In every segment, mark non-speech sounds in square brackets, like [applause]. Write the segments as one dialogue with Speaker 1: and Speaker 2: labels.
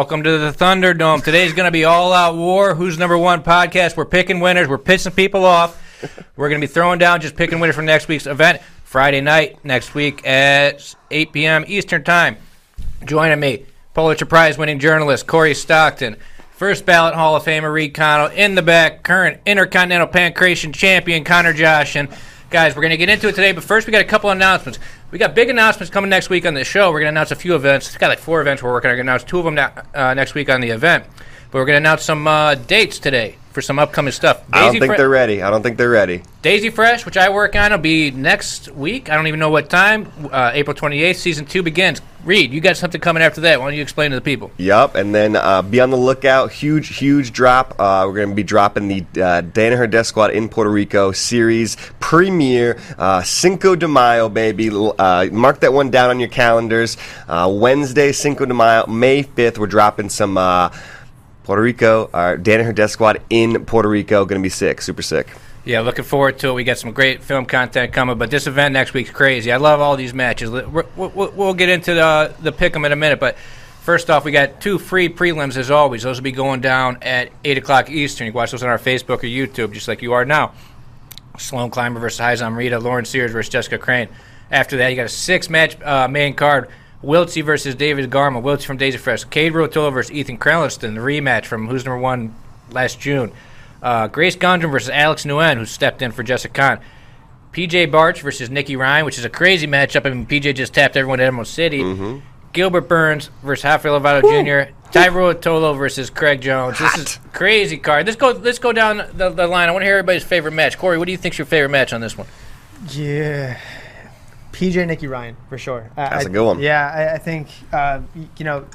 Speaker 1: Welcome to the Thunderdome. Today's going to be all out war. Who's number one podcast? We're picking winners. We're pissing people off. We're going to be throwing down, just picking winners for next week's event. Friday night next week at 8 p.m. Eastern Time. Joining me, Pulitzer Prize winning journalist Corey Stockton, first ballot Hall of Famer Reed Connell, in the back, current Intercontinental Pankration champion Connor Josh. And guys, we're going to get into it today, but first we got a couple announcements. We got big announcements coming next week on the show. We're going to announce a few events. It's got like four events we're working on. We're going to announce two of them now, uh, next week on the event. But we're going to announce some uh, dates today for some upcoming stuff.
Speaker 2: I don't think
Speaker 1: Fre-
Speaker 2: they're ready. I don't think they're ready.
Speaker 1: Daisy Fresh, which I work on, will be next week. I don't even know what time. Uh, April 28th, season two begins. Reed, you got something coming after that. Why don't you explain to the people?
Speaker 2: Yup, and then uh, be on the lookout. Huge, huge drop. Uh, we're going to be dropping the uh, Danaher Death Squad in Puerto Rico series premiere, uh, Cinco de Mayo, baby. L- Uh, mark that one down on your calendars. Uh, Wednesday, Cinco de Mayo, May 5th, we're dropping some uh, Puerto Rico, our Danaher Death Squad in Puerto Rico. Going to be sick, super sick.
Speaker 1: Yeah, looking forward to it. We got some great film content coming, but this event next week's crazy. I love all these matches. We'll, get into the the pick 'em in a minute, but first off, we got two free prelims as always. Those will be going down at eight o'clock Eastern. You can watch those on our Facebook or YouTube, just like you are now. Sloan Clymer versus Haisam Rida, Lauren Sears versus Jessica Crane. After that, you got a six match uh, main card. Wiltse versus David Garmo. Wiltse from Daisy Fresh. Kade Ruotolo versus Ethan Crelinsten. The rematch from Who's Number One last June. Uh, Grace Gundrum versus Alex Nguyen, who stepped in for Jessica Khan. PJ Barch versus Nicky Ryan, which is a crazy matchup. I mean, PJ just tapped everyone at Emerald City. Gilbert Burns versus Rafael Lovato Jr. Tye Ruotolo versus Craig Jones. This is a crazy card. Let's go. Let's go down the, the line. I want to hear everybody's favorite match. Corey, what do you think's your favorite match on this one?
Speaker 3: Yeah. PJ Nicky Ryan for sure. Uh,
Speaker 2: That's
Speaker 3: a
Speaker 2: a good one.
Speaker 3: Yeah, I, I think uh, you know.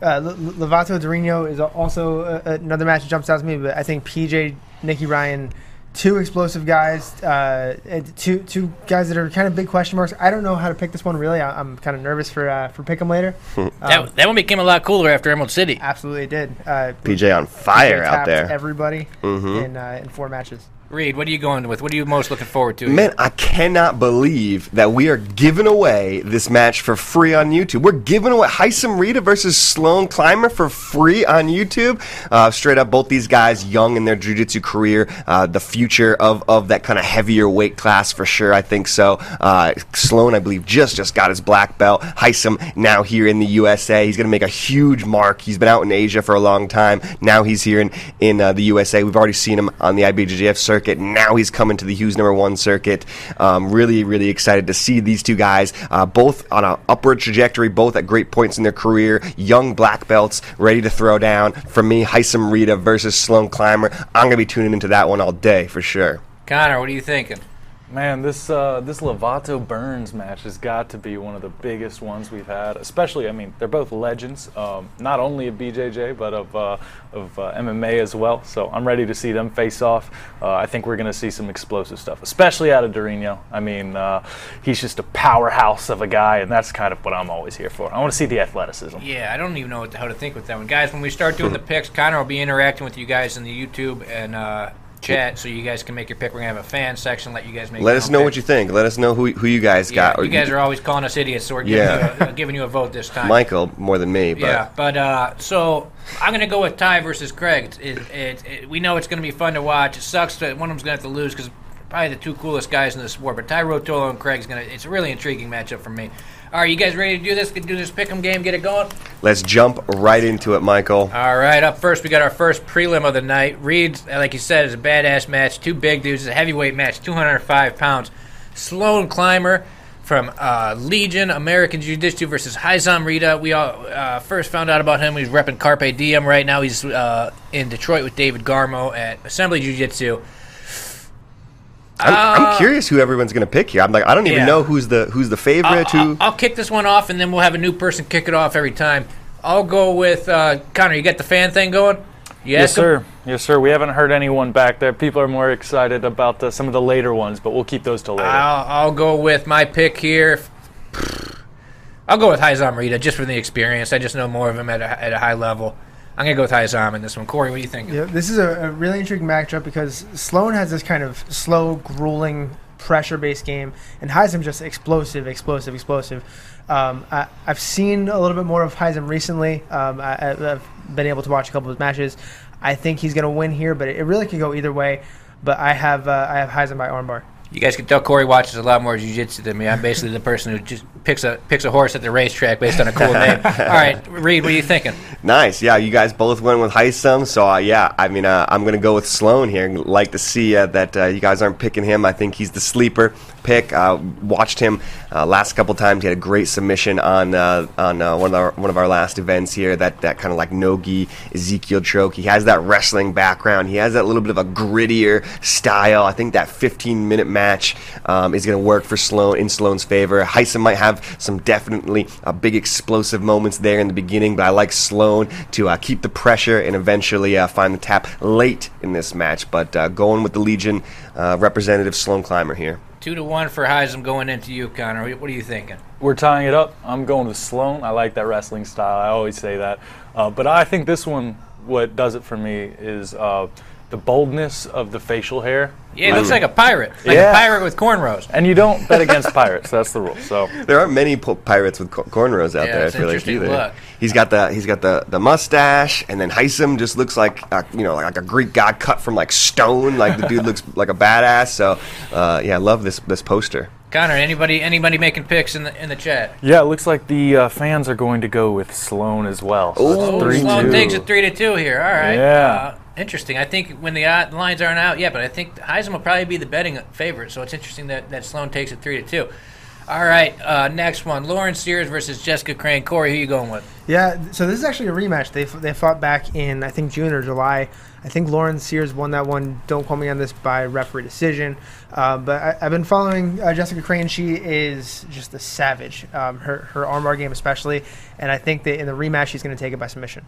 Speaker 3: Uh, L- L- Lovato Durinho is also uh, another match that jumps out to me, but I think PJ Nicky Ryan, two explosive guys, uh, two two guys that are kind of big question marks. I don't know how to pick this one really. I, I'm kind of nervous for uh, for pick 'em later. [laughs] Um,
Speaker 1: that, that one became a lot cooler after Emerald City.
Speaker 3: absolutely it did. Uh,
Speaker 2: PJ on fire
Speaker 3: PJ
Speaker 2: out there.
Speaker 3: Everybody
Speaker 2: Mhm.
Speaker 3: in uh, in four matches.
Speaker 1: Reed, what are you going with? What are you most looking forward to?
Speaker 2: Man, I cannot believe that we are giving away this match for free on YouTube. We're giving away Haisam Rida versus Sloan Clymer for free on YouTube. Uh, straight up, both these guys young in their jiu-jitsu career. Uh, the future of, of that kind of heavier weight class for sure. I think so. Uh, Sloan, I believe, just just got his black belt. Haisam now here in the USA. He's going to make a huge mark. He's been out in Asia for a long time. Now he's here in in uh, the USA. We've already seen him on the IBJJF circuit. Now he's coming to the Who's number one circuit. Um, really, really excited to see these two guys, uh, both on an upward trajectory, both at great points in their career. Young black belts ready to throw down. For me, Haisam Rida versus Sloan Clymer. I'm gonna be tuning into that one all day for sure.
Speaker 1: Connor, what are you thinking?
Speaker 4: Man, this uh, this Lovato Burns match has got to be one of the biggest ones we've had. Especially, I mean, they're both legends, um, not only of BJJ but of uh, of uh, MMA as well. So I'm ready to see them face off. Uh, I think we're going to see some explosive stuff, especially out of Durinho. I mean, uh, he's just a powerhouse of a guy, and that's kind of what I'm always here for. I want to see the athleticism.
Speaker 1: Yeah, I don't even know how to think with that one, guys. When we start doing the picks, Connor will be interacting with you guys in the YouTube and uh, chat so you guys can make your pick. We're gonna have a fan section. Let you guys make.
Speaker 2: Let us know
Speaker 1: pick.
Speaker 2: what you think. Let us know who who you guys
Speaker 1: Yeah,
Speaker 2: got.
Speaker 1: You guys are always calling us idiots, so we're giving,
Speaker 2: Yeah.
Speaker 1: you, a, giving you a vote this time.
Speaker 2: Michael more than me, but
Speaker 1: Yeah, but uh, so I'm going to go with Ty versus Craig. It, it, it, we know it's going to be fun to watch. It sucks that one of them's going to have to lose because probably the two coolest guys in the sport. But Tye Ruotolo and Craig's to. It's a really intriguing matchup for me. All right, you guys ready to do this? Do this pick'em game, get it going.
Speaker 2: let's jump right into it, Michael.
Speaker 1: All right, up first we got our first prelim of the night. Reed, like you said, is a badass match. Two big dudes. It's a heavyweight match, 205 pounds. Sloan Clymer from uh, Legion American Jiu Jitsu versus Haisam Rida. We all uh, first found out about him. He's repping Carpe Diem right now. He's uh, in Detroit with David Garmo at Assembly Jiu Jitsu.
Speaker 2: I'm,
Speaker 1: Uh,
Speaker 2: I'm curious who everyone's going to pick here. I'm like, I don't even
Speaker 1: Yeah.
Speaker 2: know who's the who's the favorite.
Speaker 1: I'll,
Speaker 2: who?
Speaker 1: I'll kick this one off, and then we'll have a new person kick it off every time. I'll go with uh, Connor. You got the fan thing going? You
Speaker 4: Yes,
Speaker 1: ask him?
Speaker 4: sir. Yes, sir. We haven't heard anyone back there. People are more excited about the, some of the later ones, but we'll keep those till later.
Speaker 1: I'll, I'll go with my pick here. I'll go with Haisam Rida just for the experience. I just know more of him at a, at a high level. I'm gonna go with Haisam in this one. Corey, what do you think?
Speaker 3: Yeah, this is a, a really intriguing matchup because Sloan has this kind of slow, grueling, pressure-based game, and Haisam just explosive, explosive, explosive. Um, I, I've seen a little bit more of Haisam recently. Um, I, I've been able to watch a couple of his matches. I think he's going to win here, but it, it really could go either way. But I have uh, I have Haisam by armbar.
Speaker 1: You guys can tell Corey watches a lot more jiu-jitsu than me. I'm basically the person who just picks a picks a horse at the racetrack based on a cool name. [laughs] All right, Reed, what are you thinking?
Speaker 2: Nice. Yeah, you guys both went with Haisam. So, uh, yeah, I mean, uh, I'm going to go with Sloan here. Like to see uh, that uh, you guys aren't picking him. I think he's the sleeper pick. Uh, watched him uh, last couple times. He had a great submission on uh, on uh, one of our one of our last events here. That that kind of like Nogi Ezekiel choke. He has that wrestling background. He has that little bit of a grittier style. I think that 15 minute match um, is going to work for Sloan in Sloan's favor. Haisam might have some definitely uh, big explosive moments there in the beginning, but I like Sloan to uh, keep the pressure and eventually uh, find the tap late in this match. But uh, going with the Legion uh, representative Sloan Clymer here.
Speaker 1: Two to one for Haisam going into you, Connor. What are you thinking?
Speaker 4: We're tying it up. I'm going with Sloan. I like that wrestling style. I always say that. Uh, but I think this one, what does it for me is uh, the boldness of the facial hair.
Speaker 1: Yeah, he looks like a pirate, like
Speaker 4: Yeah.
Speaker 1: a pirate with cornrows.
Speaker 4: And you don't bet against pirates. That's the rule. So [laughs]
Speaker 2: There aren't many po- pirates with co- cornrows out
Speaker 1: Yeah,
Speaker 2: there. I
Speaker 1: it's
Speaker 2: feel like
Speaker 1: interesting
Speaker 2: either.
Speaker 1: look.
Speaker 2: He's got the he's got the, the mustache, and then Haisam just looks like uh, you know like a Greek god cut from like stone. Like the dude [laughs] looks like a badass. So uh, yeah, I love this this poster.
Speaker 1: Connor, anybody anybody making picks in the in the chat?
Speaker 4: yeah, it looks like the uh, fans are going to go with Sloan as well. So
Speaker 2: Ooh.
Speaker 4: three
Speaker 1: Sloan
Speaker 4: two.
Speaker 1: takes it three to two here. All right.
Speaker 4: Yeah.
Speaker 1: Uh, interesting. I think when the uh, lines aren't out yet, but I think Haisam will probably be the betting favorite. So it's interesting that, that Sloan takes it three to two. All right. Uh, next one: Lauren Sears versus Jessica Crane. Corey, who you going with?
Speaker 3: Yeah, so this is actually a rematch. They, f- they fought back in I think June or July. I think Lauren Sears won that one. Don't quote me on this by referee decision. Uh, but I, I've been following uh, Jessica Crane. She is just a savage. Um, her her armbar game especially, and I think that in the rematch she's going to take it by submission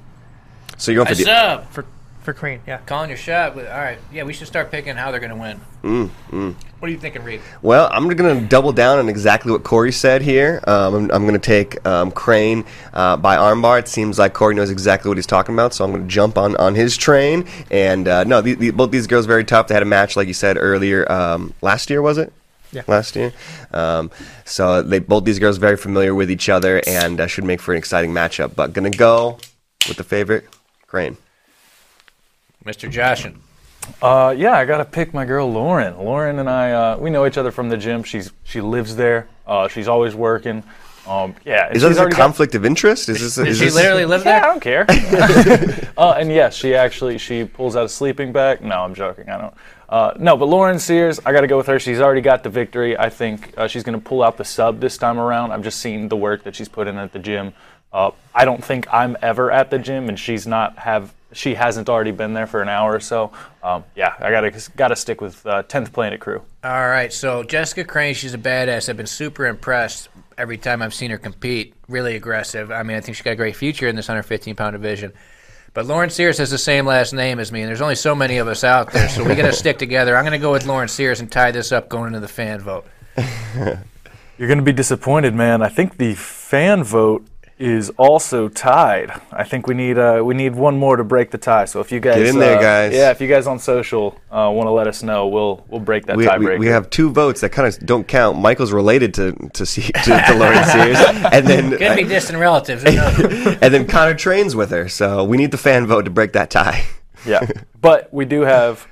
Speaker 2: So you're going for the
Speaker 1: up?
Speaker 3: for for Crane. Yeah.
Speaker 1: Calling your shot. With, all right. Yeah, we should start picking how they're going to win.
Speaker 2: Mm,
Speaker 1: What are you thinking, Reed?
Speaker 2: Well, I'm going to double down on exactly what Corey said here. Um, I'm, I'm going to take um, Crane uh, by armbar. It seems like Corey knows exactly what he's talking about, so I'm going to jump on, on his train. And uh, no, the, the, both these girls very tough. They had a match, like you said earlier, um, last year, was it?
Speaker 3: Yeah.
Speaker 2: Last year, um, so they both these girls very familiar with each other and uh, should make for an exciting matchup. But gonna go with the favorite, Crane.
Speaker 1: Mr. Joshin.
Speaker 4: Uh, yeah, I gotta pick my girl Lauren. Lauren and I, uh, we know each other from the gym. She's she lives there. Uh, she's always working. Um, yeah, and
Speaker 2: Is
Speaker 4: she's
Speaker 2: this a
Speaker 4: already got-
Speaker 2: conflict of interest? Is this?
Speaker 1: Does
Speaker 2: is
Speaker 1: she
Speaker 2: this-
Speaker 1: literally live
Speaker 4: Yeah, I don't care. [laughs] uh, and yes, she actually she pulls out a sleeping bag. No, I'm joking. I don't. Uh, no, but Lauren Sears, I got to go with her. She's already got the victory. I think uh, she's going to pull out the sub this time around. I've just seen the work that she's put in at the gym. Uh, I don't think I'm ever at the gym, and she's not have. She hasn't already been there for an hour or so. Um, yeah, I gotta gotta stick with uh, 10th Planet Crew.
Speaker 1: All right, so Jessica Crane, she's a badass. I've been super impressed every time I've seen her compete. Really aggressive. I mean, I think she's got a great future in this 115 pound division. But Lauren Sears has the same last name as me, and there's only so many of us out there, so we got to [laughs] stick together. I'm going to go with Lauren Sears and tie this up going into the fan vote. [laughs]
Speaker 4: You're going to be disappointed, man. I think the fan vote is also tied. I think we need uh, we need one more to break the tie. So if you guys
Speaker 2: Get in there,
Speaker 4: uh,
Speaker 2: guys.
Speaker 4: yeah, if you guys on social uh, want to let us know, we'll we'll break that
Speaker 2: We,
Speaker 4: tiebreaker.
Speaker 2: we, we have two votes that kind of don't count. Michael's related to to, see, [laughs] to, to Lauren Sears, and then
Speaker 1: Could be distant relatives. [laughs]
Speaker 2: And then Connor trains with her. So we need the fan vote to break that tie. [laughs]
Speaker 4: yeah, but we do have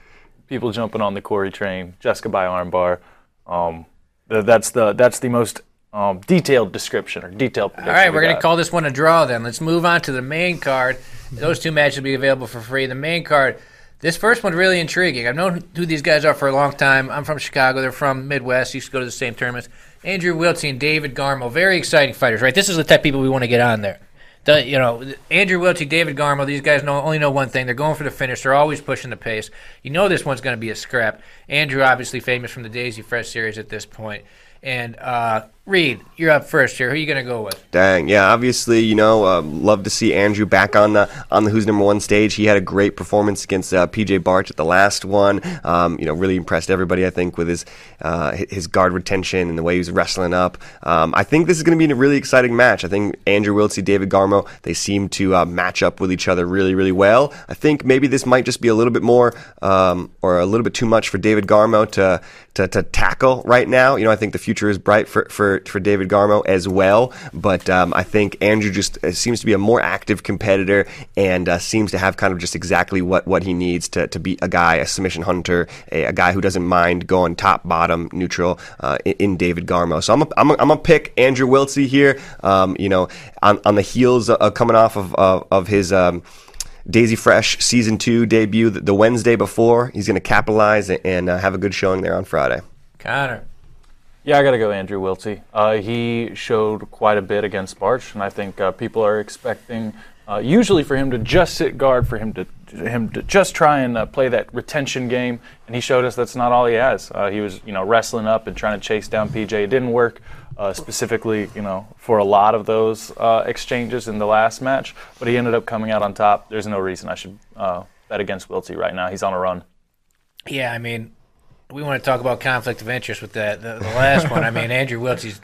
Speaker 4: people jumping on the Corey train. Jessica by armbar. Um, that's the that's the most um, detailed description or detailed.
Speaker 1: All right, we're going to call this one a draw then. Let's move on to the main card. Those two matches will be available for free. The main card, this first one's really intriguing. I've known who these guys are for a long time. I'm from Chicago. They're from Midwest. Used to go to the same tournaments. Andrew Wiltse and David Garmo, very exciting fighters, right? This is the type of people we want to get on there. The, you know, Andrew Wiltse, David Garmo, these guys know, only know one thing. They're going for the finish. They're always pushing the pace. You know this one's going to be a scrap. Andrew, obviously famous from the Daisy Fresh series at this point. And uh, Reed, you're up first here. Who are you going to go with?
Speaker 2: Dang, yeah. Obviously, you know, uh, love to see Andrew back on the on the Who's Number One stage. He had a great performance against uh, PJ Barch at the last one. Um, you know, really impressed everybody. I think with his uh, his guard retention and the way he was wrestling up. Um, I think this is going to be a really exciting match. I think Andrew Wiltse, David Garmo, they seem to uh, match up with each other really, really well. I think maybe this might just be a little bit more um, or a little bit too much for David Garmo to to, to tackle right now. You know, I think the future is bright for for, for David Garmo as well. But um, I think Andrew just uh, seems to be a more active competitor and uh, seems to have kind of just exactly what, what he needs to, to be a guy, a submission hunter, a, a guy who doesn't mind going top, bottom, neutral uh, in, David Garmo. So I'm going I'm I'm a pick Andrew Wiltse here. Um, you know, on, on the heels of coming off of, of, his. Um, Daisy Fresh season two debut the, Wednesday before. He's going to capitalize and, and uh, have a good showing there on Friday.
Speaker 1: Connor.
Speaker 4: Yeah, I got to go Andrew Wiltse. Uh, he showed quite a bit against Barch, and I think uh, people are expecting uh, usually for him to just sit guard, for him to him to just try and uh, play that retention game, and he showed us that's not all he has. Uh, he was you know wrestling up and trying to chase down PJ. It didn't work uh, specifically, you know, for a lot of those exchanges in the last match, but he ended up coming out on top. There's no reason I should bet against Wiltse right now. He's on a run.
Speaker 1: Yeah, I mean, we want to talk about conflict of interest with that the, the last one. I mean, [laughs] Andrew Wiltse's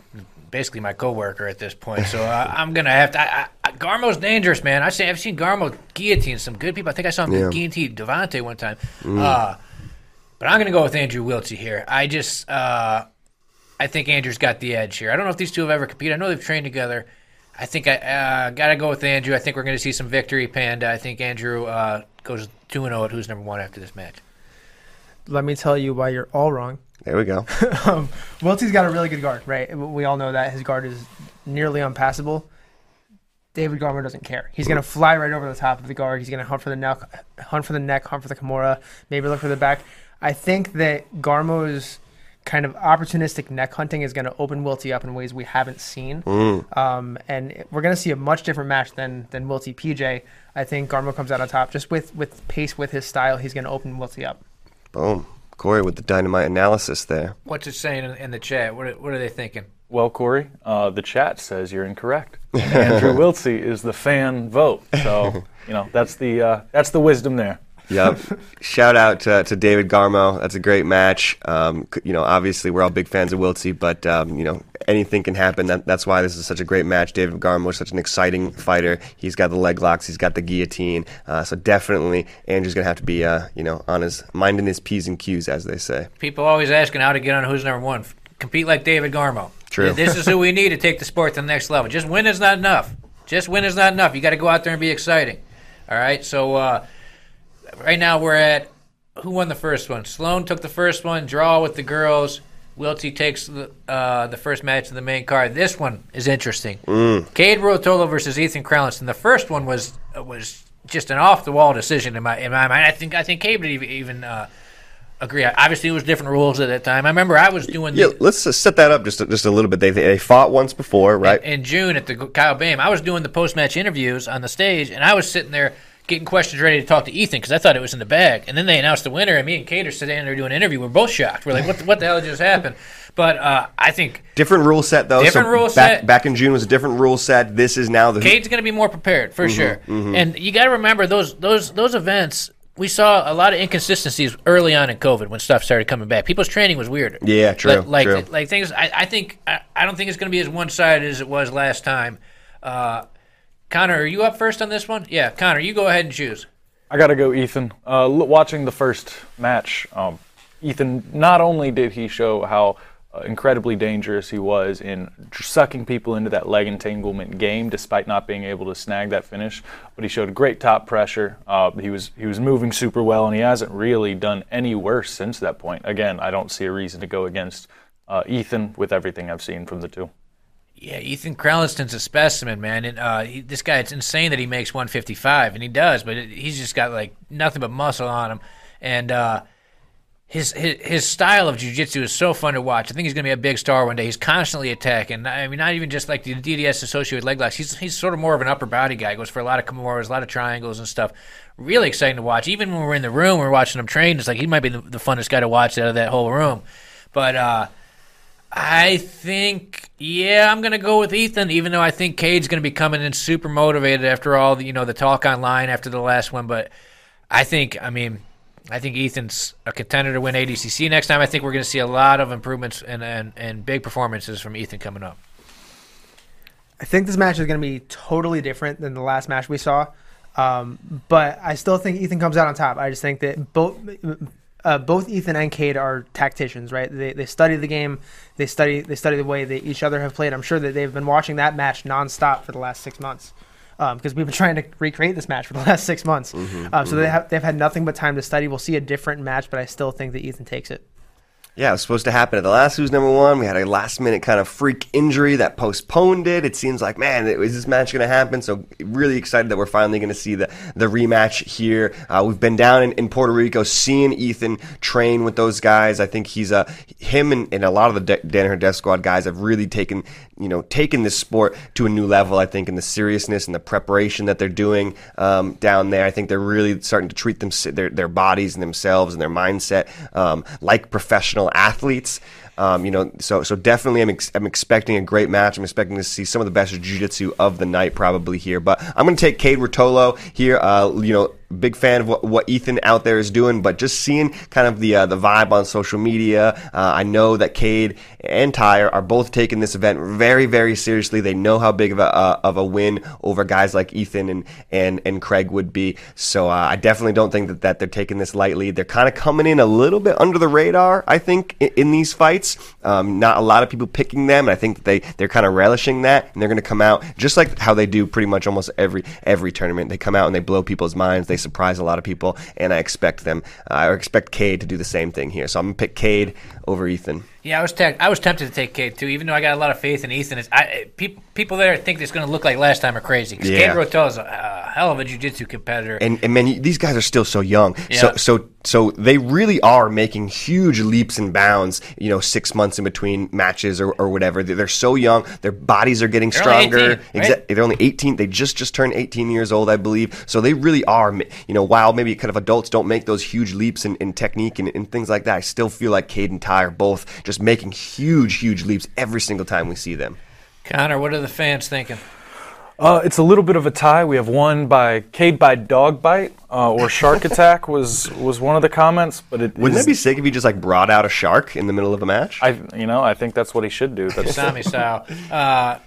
Speaker 1: basically my coworker at this point, so I, am gonna have to. I, I, Garmo's dangerous, man. I say I've seen Garmo guillotine some good people. I think I saw him
Speaker 2: Yeah.
Speaker 1: guillotine Devontae one time. Uh, but I'm gonna go with Andrew Wiltse here. I just uh, I think Andrew's got the edge here. I don't know if these two have ever competed. I know they've trained together. I think I uh, gotta go with Andrew. I think we're gonna see some victory, Panda. I think Andrew uh, goes two and zero at who's number one after this match.
Speaker 3: Let me tell you why you're all wrong.
Speaker 2: There we go. [laughs]
Speaker 3: um, Wiltse's got a really good guard, right? We all know that his guard is nearly unpassable. David Garmo doesn't care. He's gonna fly right over the top of the guard. He's gonna hunt for the neck, hunt for the neck, hunt for the Kimura, maybe look for the back. I think that Garmo's kind of opportunistic neck hunting is going to open Wiltse up in ways we haven't seen. Um, and we're going to see a much different match than than Wiltse PJ. I think Garmo comes out on top just with with pace, with his style. He's going to open Wiltse up.
Speaker 2: Boom. Corey with the dynamite analysis there.
Speaker 1: What's it saying in, in the chat? What are, what are they thinking?
Speaker 4: Well, Corey, uh, the chat says you're incorrect. And Andrew [laughs] Wiltse is the fan vote, so you know that's the uh, that's the wisdom there.
Speaker 2: Yep. Shout out to, to David Garmo. That's a great match. Um, you know, obviously we're all big fans of Wiltse, but um, you know anything can happen. That, that's why this is such a great match. David Garmo is such an exciting fighter. He's got the leg locks. He's got the guillotine. Uh, so definitely Andrew's gonna have to be uh, you know on his minding his p's and q's as they say.
Speaker 1: People always asking how to get on who's number one. Compete like David Garmo.
Speaker 2: True.
Speaker 1: This is who we need to take the sport to the next level. Just win is not enough. Just win is not enough. You got to go out there and be exciting. All right. So uh, right now we're at who won the first one? Sloan took the first one. Draw with the girls. Wiltse takes the, uh, the first match of the main card. This one is interesting. Kade Ruotolo versus Ethan Crelinsten. The first one was was just an off the wall decision in my in my mind. I think I think Kade would even, uh, agree. Obviously, it was different rules at that time. I remember I was doing
Speaker 2: Yeah,
Speaker 1: the,
Speaker 2: let's uh, set that up just a, just a little bit. They they fought once before, right?
Speaker 1: in June at the Kyle Bame. I was doing the post match interviews on the stage, and I was sitting there getting questions ready to talk to Ethan because I thought it was in the bag. And then they announced the winner, and me and Kade are sitting there doing an interview. We're both shocked. We're like, "What? The, what the hell just happened?" But uh, I think
Speaker 2: different rule set though.
Speaker 1: Different
Speaker 2: so
Speaker 1: rule
Speaker 2: back,
Speaker 1: set.
Speaker 2: Back in June was a different rule set. This is now the
Speaker 1: Kade's going to be more prepared for
Speaker 2: Mm-hmm,
Speaker 1: sure. And you got to remember those those those events. We saw a lot of inconsistencies early on in COVID when stuff started coming back. People's training was weird.
Speaker 2: Yeah, true,
Speaker 1: Like like,
Speaker 2: true.
Speaker 1: like things. I, I think I, I don't think it's going to be as one sided as it was last time. Uh, Connor, are you up first on this one? Yeah, Connor, you go ahead and choose.
Speaker 4: I got to go, Ethan. Uh, watching the first match, um, Ethan, not only did he show how uh, incredibly dangerous he was in sucking people into that leg entanglement game, despite not being able to snag that finish, but he showed great top pressure. Uh, he was he was moving super well, and he hasn't really done any worse since that point. Again, I don't see a reason to go against uh, Ethan with everything I've seen from the two.
Speaker 1: Yeah, Ethan Crelinsten's a specimen, man. And uh, he, this guy, it's insane that he makes 155, and he does, but it, he's just got like nothing but muscle on him. And uh, his, his his style of jiu-jitsu is so fun to watch. I think he's going to be a big star one day. He's constantly attacking. I mean, not even just like the DDS associated with leg locks. He's he's sort of more of an upper body guy. He Goes for a lot of kimuras, a lot of triangles and stuff. Really exciting to watch. Even when we're in the room, we're watching him train. It's like he might be the, the funnest guy to watch out of that whole room. But uh, I think, yeah, I'm to go with Ethan, even though I think Kade's to be coming in super motivated after all the, you know, the talk online after the last one. But I think, I mean, I think Ethan's a contender to win ADCC next time. I think we're to see a lot of improvements and, and, and big performances from Ethan coming up.
Speaker 3: I think this match is to be totally different than the last match we saw. Um, but I still think Ethan comes out on top. I just think that both uh, both Ethan and Kade are tacticians, right? They, they study the game, they study they study the way they each other have played. I'm sure that they've been watching that match nonstop for the last six months because we've been [laughs] trying to recreate this match for the last six months. um, so they have they've had nothing but time to study. We'll see a different match, but I still think that Ethan takes it.
Speaker 2: Yeah, it was supposed to happen at the last Who's Number One. We had a last minute kind of freak injury that postponed it. It seems like, man, is this match going to happen? So really excited that we're finally going to see the, the rematch here. Uh, we've been down in, in Puerto Rico seeing Ethan train with those guys. I think he's a, him and, and a lot of the De- Danaher Death Squad guys have really taken, you know, taken this sport to a new level, I think, in the seriousness and the preparation that they're doing um, down there. I think they're really starting to treat them, their, their bodies and themselves and their mindset um, like professional athletes. Um, you know, so so definitely, I'm ex- I'm expecting a great match. I'm expecting to see some of the best jiu-jitsu of the night probably here. But I'm going to take Kade Ruotolo here. Uh, you know, big fan of what, what Ethan out there is doing, but just seeing kind of the uh, the vibe on social media. Uh, I know that Kade and Tyre are both taking this event very very seriously. They know how big of a uh, of a win over guys like Ethan and and and Craig would be. So uh, I definitely don't think that, that they're taking this lightly. They're kind of coming in a little bit under the radar. I think in, in these fights, um, not a lot of people picking them, and I think they they're kind of relishing that, and they're going to come out just like how they do pretty much almost every every tournament. They come out and they blow people's minds. They surprise a lot of people, and I expect them. I expect Kade to do the same thing here. So I'm gonna pick Kade over Ethan.
Speaker 1: Yeah, I was te- I was tempted to take Kade too, even though I got a lot of faith in Ethan. It's, I, people people there think it's going to look like last time are crazy. Because
Speaker 2: Yeah.
Speaker 1: Kade Ruotolo is a, a hell of a jiu-jitsu competitor.
Speaker 2: and and man, these guys are still so young. So
Speaker 1: Yeah.
Speaker 2: so so they really are making huge leaps and bounds. You know, six months in between matches or, or whatever. They're, they're so young. Their bodies are getting
Speaker 1: They're only
Speaker 2: stronger.
Speaker 1: 18, right?
Speaker 2: Exa- They're only eighteen. They just just turned eighteen years old, I believe. So they really are. You know, while maybe kind of adults don't make those huge leaps in, in technique and, and things like that, I still feel like Kade and Tye are both just making huge huge leaps every single time we see them.
Speaker 1: Connor, what are the fans thinking?
Speaker 4: Uh, it's a little bit of a tie. We have one by Kade by dog bite uh, or shark [laughs] attack was was one of the comments, but it
Speaker 2: Wouldn't
Speaker 4: is-
Speaker 2: that be sick if you just like brought out a shark in the middle of a match?
Speaker 4: I you know I think that's what he should do. That's,
Speaker 1: Sami style. [laughs] Uh,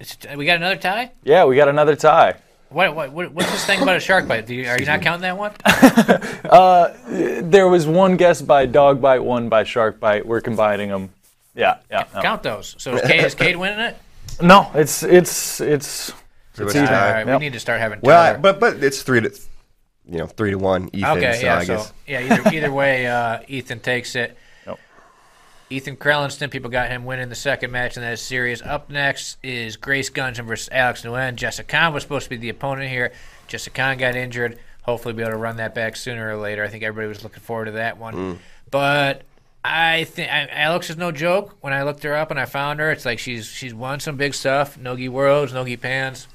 Speaker 1: it's, we got another tie.
Speaker 4: yeah, we got another tie.
Speaker 1: What, what, what what's this thing about a shark bite? Do you, are you not counting that one? [laughs]
Speaker 4: There was one guess by dog bite, one by shark bite. We're combining them. Yeah, yeah. no.
Speaker 1: Count those. So is Kade, is Kade winning it?
Speaker 4: No, it's it's it's it's
Speaker 2: much
Speaker 4: even.
Speaker 1: All
Speaker 2: tie.
Speaker 1: right,
Speaker 4: Yep.
Speaker 1: we need to start having.
Speaker 2: Well, I- but but it's three to, you know, three to one. Ethan.
Speaker 1: Okay,
Speaker 2: so
Speaker 1: yeah.
Speaker 2: I
Speaker 1: so
Speaker 2: guess.
Speaker 1: yeah, either either way, uh, Ethan takes it. Ethan Crelinsten, people got him winning the second match in that series. Up next is Grace Gundrum versus Alex Nguyen. Jessica Khan was supposed to be the opponent here. Jessica Khan got injured. Hopefully, be able to run that back sooner or later. I think everybody was looking forward to that one. Mm. But I think Alex is no joke. When I looked her up and I found her, it's like she's she's won some big stuff. Nogi Worlds, Nogi Pans.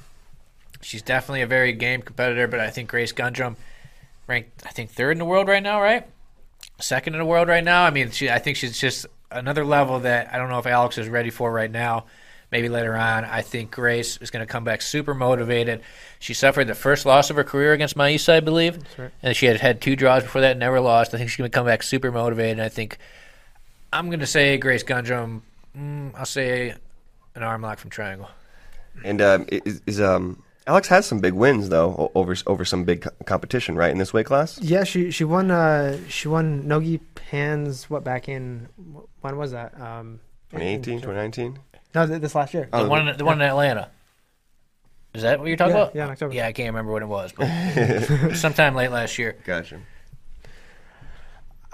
Speaker 1: She's definitely a very game competitor. But I think Grace Gundrum ranked I think third in the world right now, right? Second in the world right now. I mean, she I think she's just another level that I don't know if Alex is ready for right now. Maybe later on. I think Grace is going to come back super motivated. She suffered the first loss of her career against Maisa, I believe, and she had had two draws before that, never lost. I think she's going to come back super motivated. And I think I'm going to say Grace Gundrum. Mm, I'll say an arm lock from Triangle.
Speaker 2: And um, is, is um, Alex has some big wins though over over some big competition, right? In this weight class.
Speaker 3: Yeah, she she won uh she won Nogi Pans what back in when was that? Um
Speaker 2: 2018, 2019.
Speaker 3: No, th- this last year.
Speaker 1: The one, in, the one in Atlanta. Is that what you're talking
Speaker 3: Yeah,
Speaker 1: about?
Speaker 3: yeah, in October.
Speaker 1: Yeah, I can't remember when it was, but [laughs] sometime late last year.
Speaker 2: Gotcha.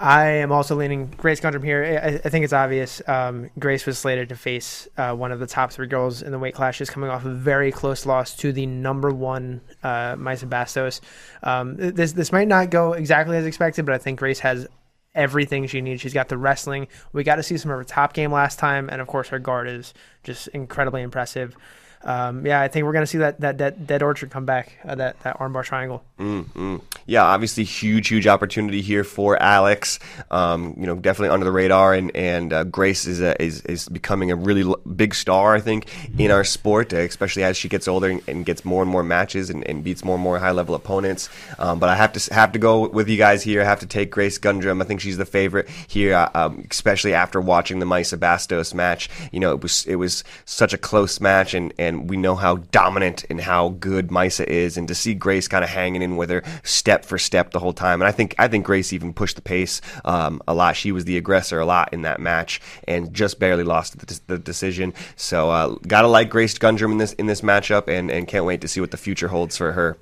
Speaker 3: I am also leaning Grace Gundrum here. I, I think it's obvious. Um, Grace was slated to face uh, one of the top three girls in the weight class. She's coming off a very close loss to the number one uh, Maisa Bastos. Um, this this might not go exactly as expected, but I think Grace has everything she needs. She's got the wrestling. We got to see some of her top game last time, and of course her guard is just incredibly impressive. Um, yeah, I think we're gonna see that that that dead orchard come back. Uh, that that armbar triangle.
Speaker 2: Mm-hmm. Yeah, obviously huge, huge opportunity here for Alex. Um, you know, definitely under the radar, and and uh, Grace is a, is is becoming a really l- big star, I think, in our sport, uh, especially as she gets older and, and gets more and more matches and, and beats more and more high level opponents. Um, but I have to have to go with you guys here. I have to take Grace Gundrum. I think she's the favorite here, uh, um, especially after watching the Maisa Bastos match. You know, it was it was such a close match, and and we know how dominant and how good Maisa is, and to see Grace kind of hanging in with her step for step the whole time. And I think I think Grace even pushed the pace um, a lot. She was the aggressor a lot in that match, and just barely lost the, the decision. So uh, gotta like Grace Gundrum in this in this matchup, and and can't wait to see what the future holds for her.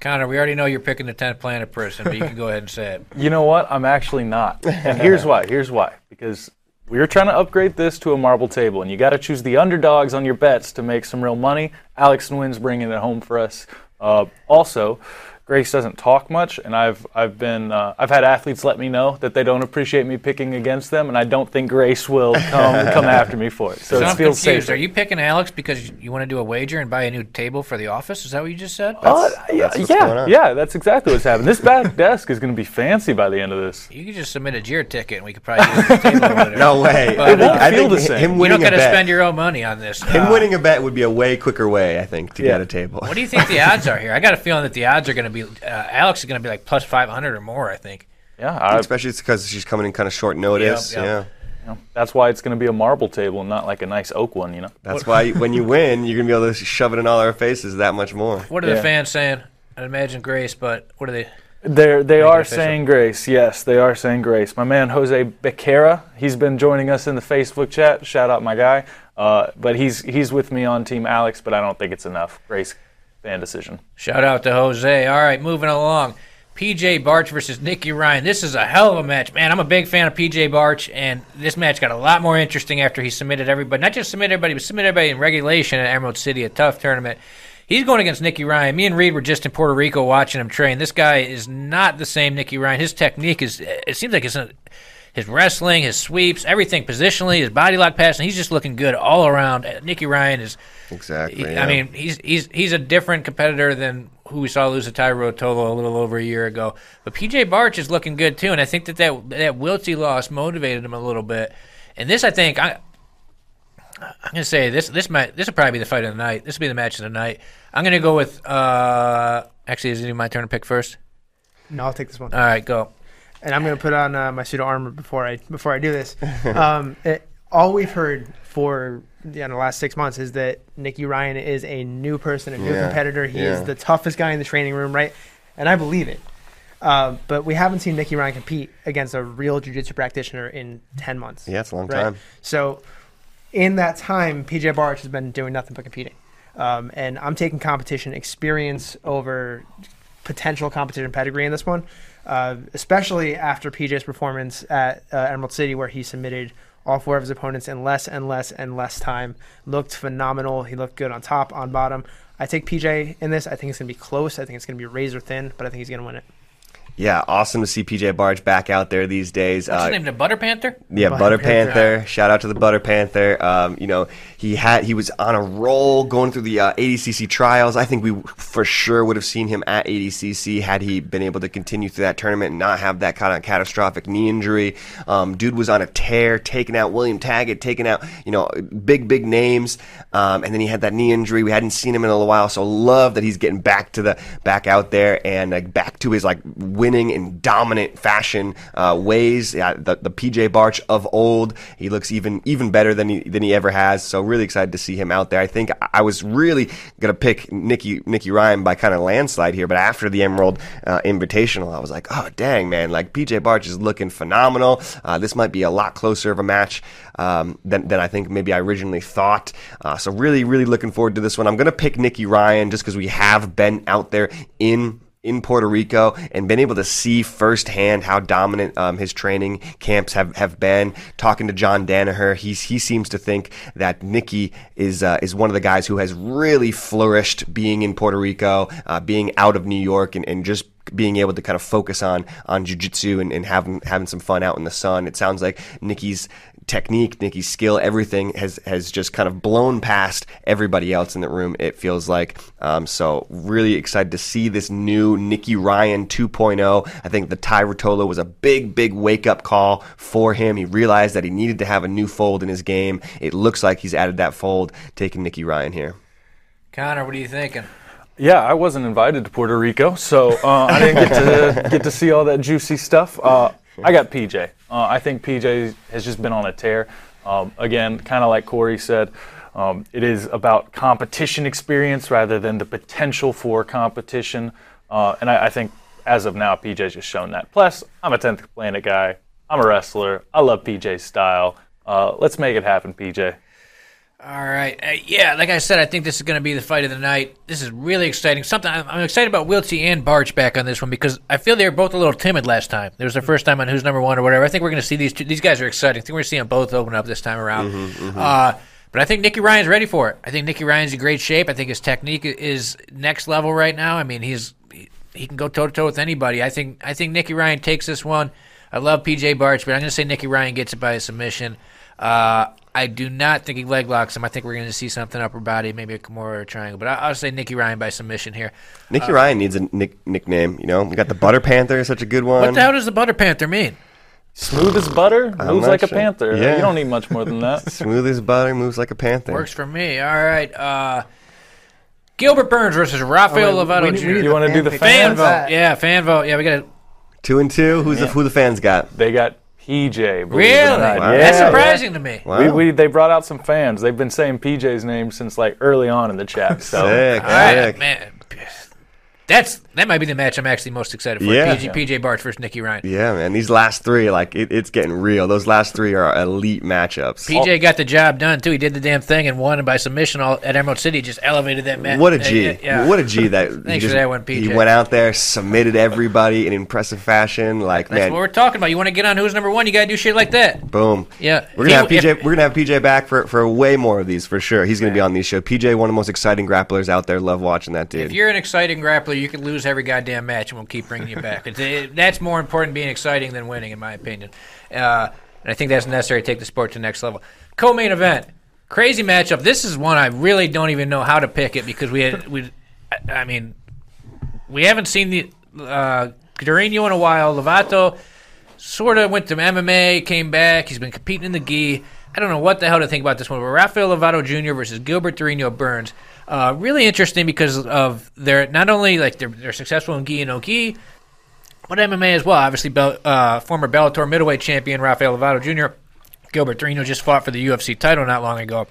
Speaker 1: Connor, we already know you're picking the 10th planet person, but you can go ahead and say it.
Speaker 4: You know what? I'm actually not. And here's why. Here's why. Because we were trying to upgrade this to a marble table, and you got to choose the underdogs on your bets to make some real money. Alex Nguyen's bringing it home for us. Uh, also, Grace doesn't talk much, and I've I've been uh, I've had athletes let me know that they don't appreciate me picking against them, and I don't think Grace will come [laughs] come after me for it. So,
Speaker 1: So
Speaker 4: it
Speaker 1: I'm
Speaker 4: feels
Speaker 1: confused.
Speaker 4: safer.
Speaker 1: Are you picking Alex because you want to do a wager and buy a new table for the office? Is that what you just said?
Speaker 4: Uh, yeah,
Speaker 2: that's what's going
Speaker 4: yeah,
Speaker 2: on.
Speaker 4: yeah, that's exactly what's happening. This back [laughs] desk is going to be fancy by the end of this.
Speaker 1: You could just submit a Jira ticket and we could probably use the table over. [laughs]
Speaker 2: No way.
Speaker 1: But-
Speaker 2: I
Speaker 1: It
Speaker 2: think,
Speaker 4: won't
Speaker 2: I
Speaker 4: feel the same.
Speaker 2: him
Speaker 1: You
Speaker 2: winning
Speaker 1: don't got to spend your own money on this.
Speaker 2: him
Speaker 1: Uh,
Speaker 2: winning a bet would be a way quicker way, I think, to
Speaker 4: Yeah.
Speaker 2: get a table.
Speaker 1: What do you think the odds are here? I got a feeling that the odds are going to be. Uh, Alex is going to be like plus 500 or more, I think.
Speaker 4: Yeah, I,
Speaker 2: Especially because she's coming in kind of short notice.
Speaker 1: Yep, yep.
Speaker 2: Yeah.
Speaker 4: you that's why it's going to be a marble table and not like a nice oak one. You know.
Speaker 2: That's why [laughs] when you win, you're gonna be able to shove it in all our faces that much more.
Speaker 1: What are the fans saying? I imagine Grace, but what are they?
Speaker 4: They're, they are
Speaker 1: official.
Speaker 4: saying grace. Yes, they are saying grace. My man Jose Becerra, he's been joining us in the Facebook chat. Shout out my guy. Uh, but he's he's with me on Team Alex, but I don't think it's enough. Grace fan decision.
Speaker 1: Shout out to Jose. All right, moving along. PJ Barch versus Nicky Ryan. This is a hell of a match, man. I'm a big fan of PJ Barch, and this match got a lot more interesting after he submitted everybody. Not just submitted everybody, but submitted everybody in regulation at Emerald City, a tough tournament. He's going against Nicky Ryan. Me and Reed were just in Puerto Rico watching him train. This guy is not the same Nicky Ryan. His technique is, it seems like it's a, his wrestling, his sweeps, everything positionally, his body lock passing. He's just looking good all around. Uh, Nicky Ryan is,
Speaker 2: Exactly.
Speaker 1: he-
Speaker 2: yeah.
Speaker 1: I mean, he's he's he's a different competitor than who we saw lose to Tye Ruotolo a little over a year ago. But PJ Barch is looking good too, and I think that that, that Wiltsey loss motivated him a little bit. And this, I think, I, I'm gonna say this this might this will probably be the fight of the night. This will be the match of the night. I'm gonna go with. uh Actually, is it my turn to pick first?
Speaker 3: No, I'll take this one.
Speaker 1: All right, go.
Speaker 3: And I'm gonna put on uh, my pseudo armor before I before I do this. [laughs] um, it, all we've heard for know, the last six months is that Nicky Ryan is a new person, a new
Speaker 2: Yeah,
Speaker 3: competitor. He
Speaker 2: yeah.
Speaker 3: is the toughest guy in the training room, right? And I believe it. Uh, but we haven't seen Nicky Ryan compete against a real jiu-jitsu practitioner in ten months.
Speaker 2: yeah, it's a long
Speaker 3: right?
Speaker 2: time.
Speaker 3: So, in that time, PJ Barch has been doing nothing but competing. Um, and I'm taking competition experience over potential competition pedigree in this one, uh, especially after PJ's performance at uh, Emerald City, where he submitted all four of his opponents in less and less and less time. Looked phenomenal. He looked good on top, on bottom. I take PJ in this. I think it's going to be close. I think it's going to be razor thin, but I think he's going to win it.
Speaker 2: Yeah, awesome to see PJ Barch back out there these days.
Speaker 1: What's
Speaker 2: Uh,
Speaker 1: his name? The Butter Panther.
Speaker 2: Yeah,
Speaker 3: Butter
Speaker 2: Butter
Speaker 3: Panther.
Speaker 2: Panther. Shout out to the Butter Panther. Um, you know, he had he was on a roll going through the uh, ADCC trials. I think we for sure would have seen him at ADCC had he been able to continue through that tournament and not have that kind of catastrophic knee injury. Um, dude was on a tear, taking out William Tackett, taking out you know big big names, um, and then he had that knee injury. We hadn't seen him in a little while, so love that he's getting back to the back out there and uh, back to his like winning in dominant fashion uh, ways. Yeah, the, the PJ Barch of old. He looks even even better than he than he ever has. So really excited to see him out there. I think I was really gonna pick Nikki Nicky Ryan by kind of landslide here, but after the Emerald uh, Invitational, I was like, oh dang man, like PJ Barch is looking phenomenal. Uh, this might be a lot closer of a match um, than than I think maybe I originally thought. Uh, so really really looking forward to this one. I'm gonna pick Nicky Ryan just because we have been out there in in Puerto Rico and been able to see firsthand how dominant um, his training camps have, have been. Talking to John Danaher, he's, he seems to think that Nicky is uh, is one of the guys who has really flourished being in Puerto Rico, uh, being out of New York, and, and just being able to kind of focus on on jujitsu and, and having having some fun out in the sun. It sounds like Nicky's technique, Nicky's skill, everything has has just kind of blown past everybody else in the room. It feels like um, so. Really excited to see this new Nicky Ryan 2.0. I think the Tye Ruotolo was a big, big wake up call for him. He realized that he needed to have a new fold in his game. It looks like he's added that fold, taking Nicky Ryan here.
Speaker 1: Connor, what are you thinking?
Speaker 4: Yeah, I wasn't invited to Puerto Rico, so uh, I didn't get to [laughs] get to see all that juicy stuff. Uh, I got PJ. Uh, I think PJ has just been on a tear. Um, again, kind of like Corey said, um, it is about competition experience rather than the potential for competition. Uh, and I, I, think as of now, PJ's just shown that. Plus, I'm a 10th planet guy. I'm a wrestler. I love PJ's style. Uh, let's make it happen, PJ.
Speaker 1: All right. Uh, yeah, like I said, I think this is going to be the fight of the night. This is really exciting. Something I'm, I'm excited about Wiltse and Barch back on this one because I feel they were both a little timid last time. It was their first time on Who's Number One or whatever. I think we're going to see these two. These guys are exciting. I think we're going to see them both open up this time around. Mm-hmm, mm-hmm. Uh, but I think Nicky Ryan's ready for it. I think Nicky Ryan's in great shape. I think his technique is next level right now. I mean, he's he, he can go toe to toe with anybody. I think I think Nicky Ryan takes this one. I love PJ Barch, but I'm going to say Nicky Ryan gets it by a submission. Uh, I do not think he leg locks him. I think we're going to see something upper body, maybe a Kimura or a triangle. But I, will say Nicky Ryan by submission here.
Speaker 2: Nicky uh, Ryan needs a nick, nickname. You know, we got the Butter Panther, is such a good one.
Speaker 1: What the hell does the Butter Panther mean?
Speaker 4: Smooth as butter, moves like sure. a panther. Yeah. You don't need much more than that. [laughs]
Speaker 2: Smooth as butter, moves like a panther.
Speaker 1: Works for me. All right. Uh, Gilbert Burns versus Rafael oh, Lovato Jr.
Speaker 4: You want to do the
Speaker 1: fan, fan vote? Yeah, fan vote. Yeah, we got it.
Speaker 2: Two and two. Who's yeah. the, who the fans got?
Speaker 4: They got PJ.
Speaker 1: Really? Wow. Yeah, That's surprising to me.
Speaker 4: Wow. We, we, they brought out some fans. They've been saying PJ's name since like early on in the chat. So.
Speaker 2: sick,
Speaker 1: All right, man. That's that might be the match I'm actually most excited for. Yeah. PJ, PJ Barch versus Nicky Ryan.
Speaker 2: Yeah, man. These last three, like it, it's getting real. Those last three are elite matchups.
Speaker 1: PJ got the job done too. He did the damn thing and won by submission all at Emerald City. Just elevated that match.
Speaker 2: What a G! Uh, yeah. What a G! That [laughs]
Speaker 1: thanks
Speaker 2: just,
Speaker 1: for that one, PJ.
Speaker 2: He went out there, submitted everybody in impressive fashion. Like
Speaker 1: That's
Speaker 2: man,
Speaker 1: what we're talking about. You want to get on who's number one? You got to do shit like that.
Speaker 2: Boom.
Speaker 1: Yeah.
Speaker 2: We're gonna have PJ. If, we're gonna have PJ back for for way more of these for sure. He's gonna be on these shows. PJ, one of the most exciting grapplers out there. Love watching that dude.
Speaker 1: If you're an exciting grappler, you can lose every goddamn match, and we'll keep bringing you back. It, that's more important being exciting than winning, in my opinion. Uh, and I think that's necessary to take the sport to the next level. Co-main event, crazy matchup. This is one I really don't even know how to pick it because we had we, I mean, we haven't seen the uh, in a while. Lovato sort of went to MMA, came back. He's been competing in the gi. I don't know what the hell to think about this one. But Rafael Lovato Jr. versus Gilbert Durinho Burns. Uh, really interesting because of their not only like they're, they're successful in gi and no gi, but MMA as well. Obviously, uh, former Bellator middleweight champion Rafael Lovato Jr. Gilbert Durinho just fought for the UFC title not long ago.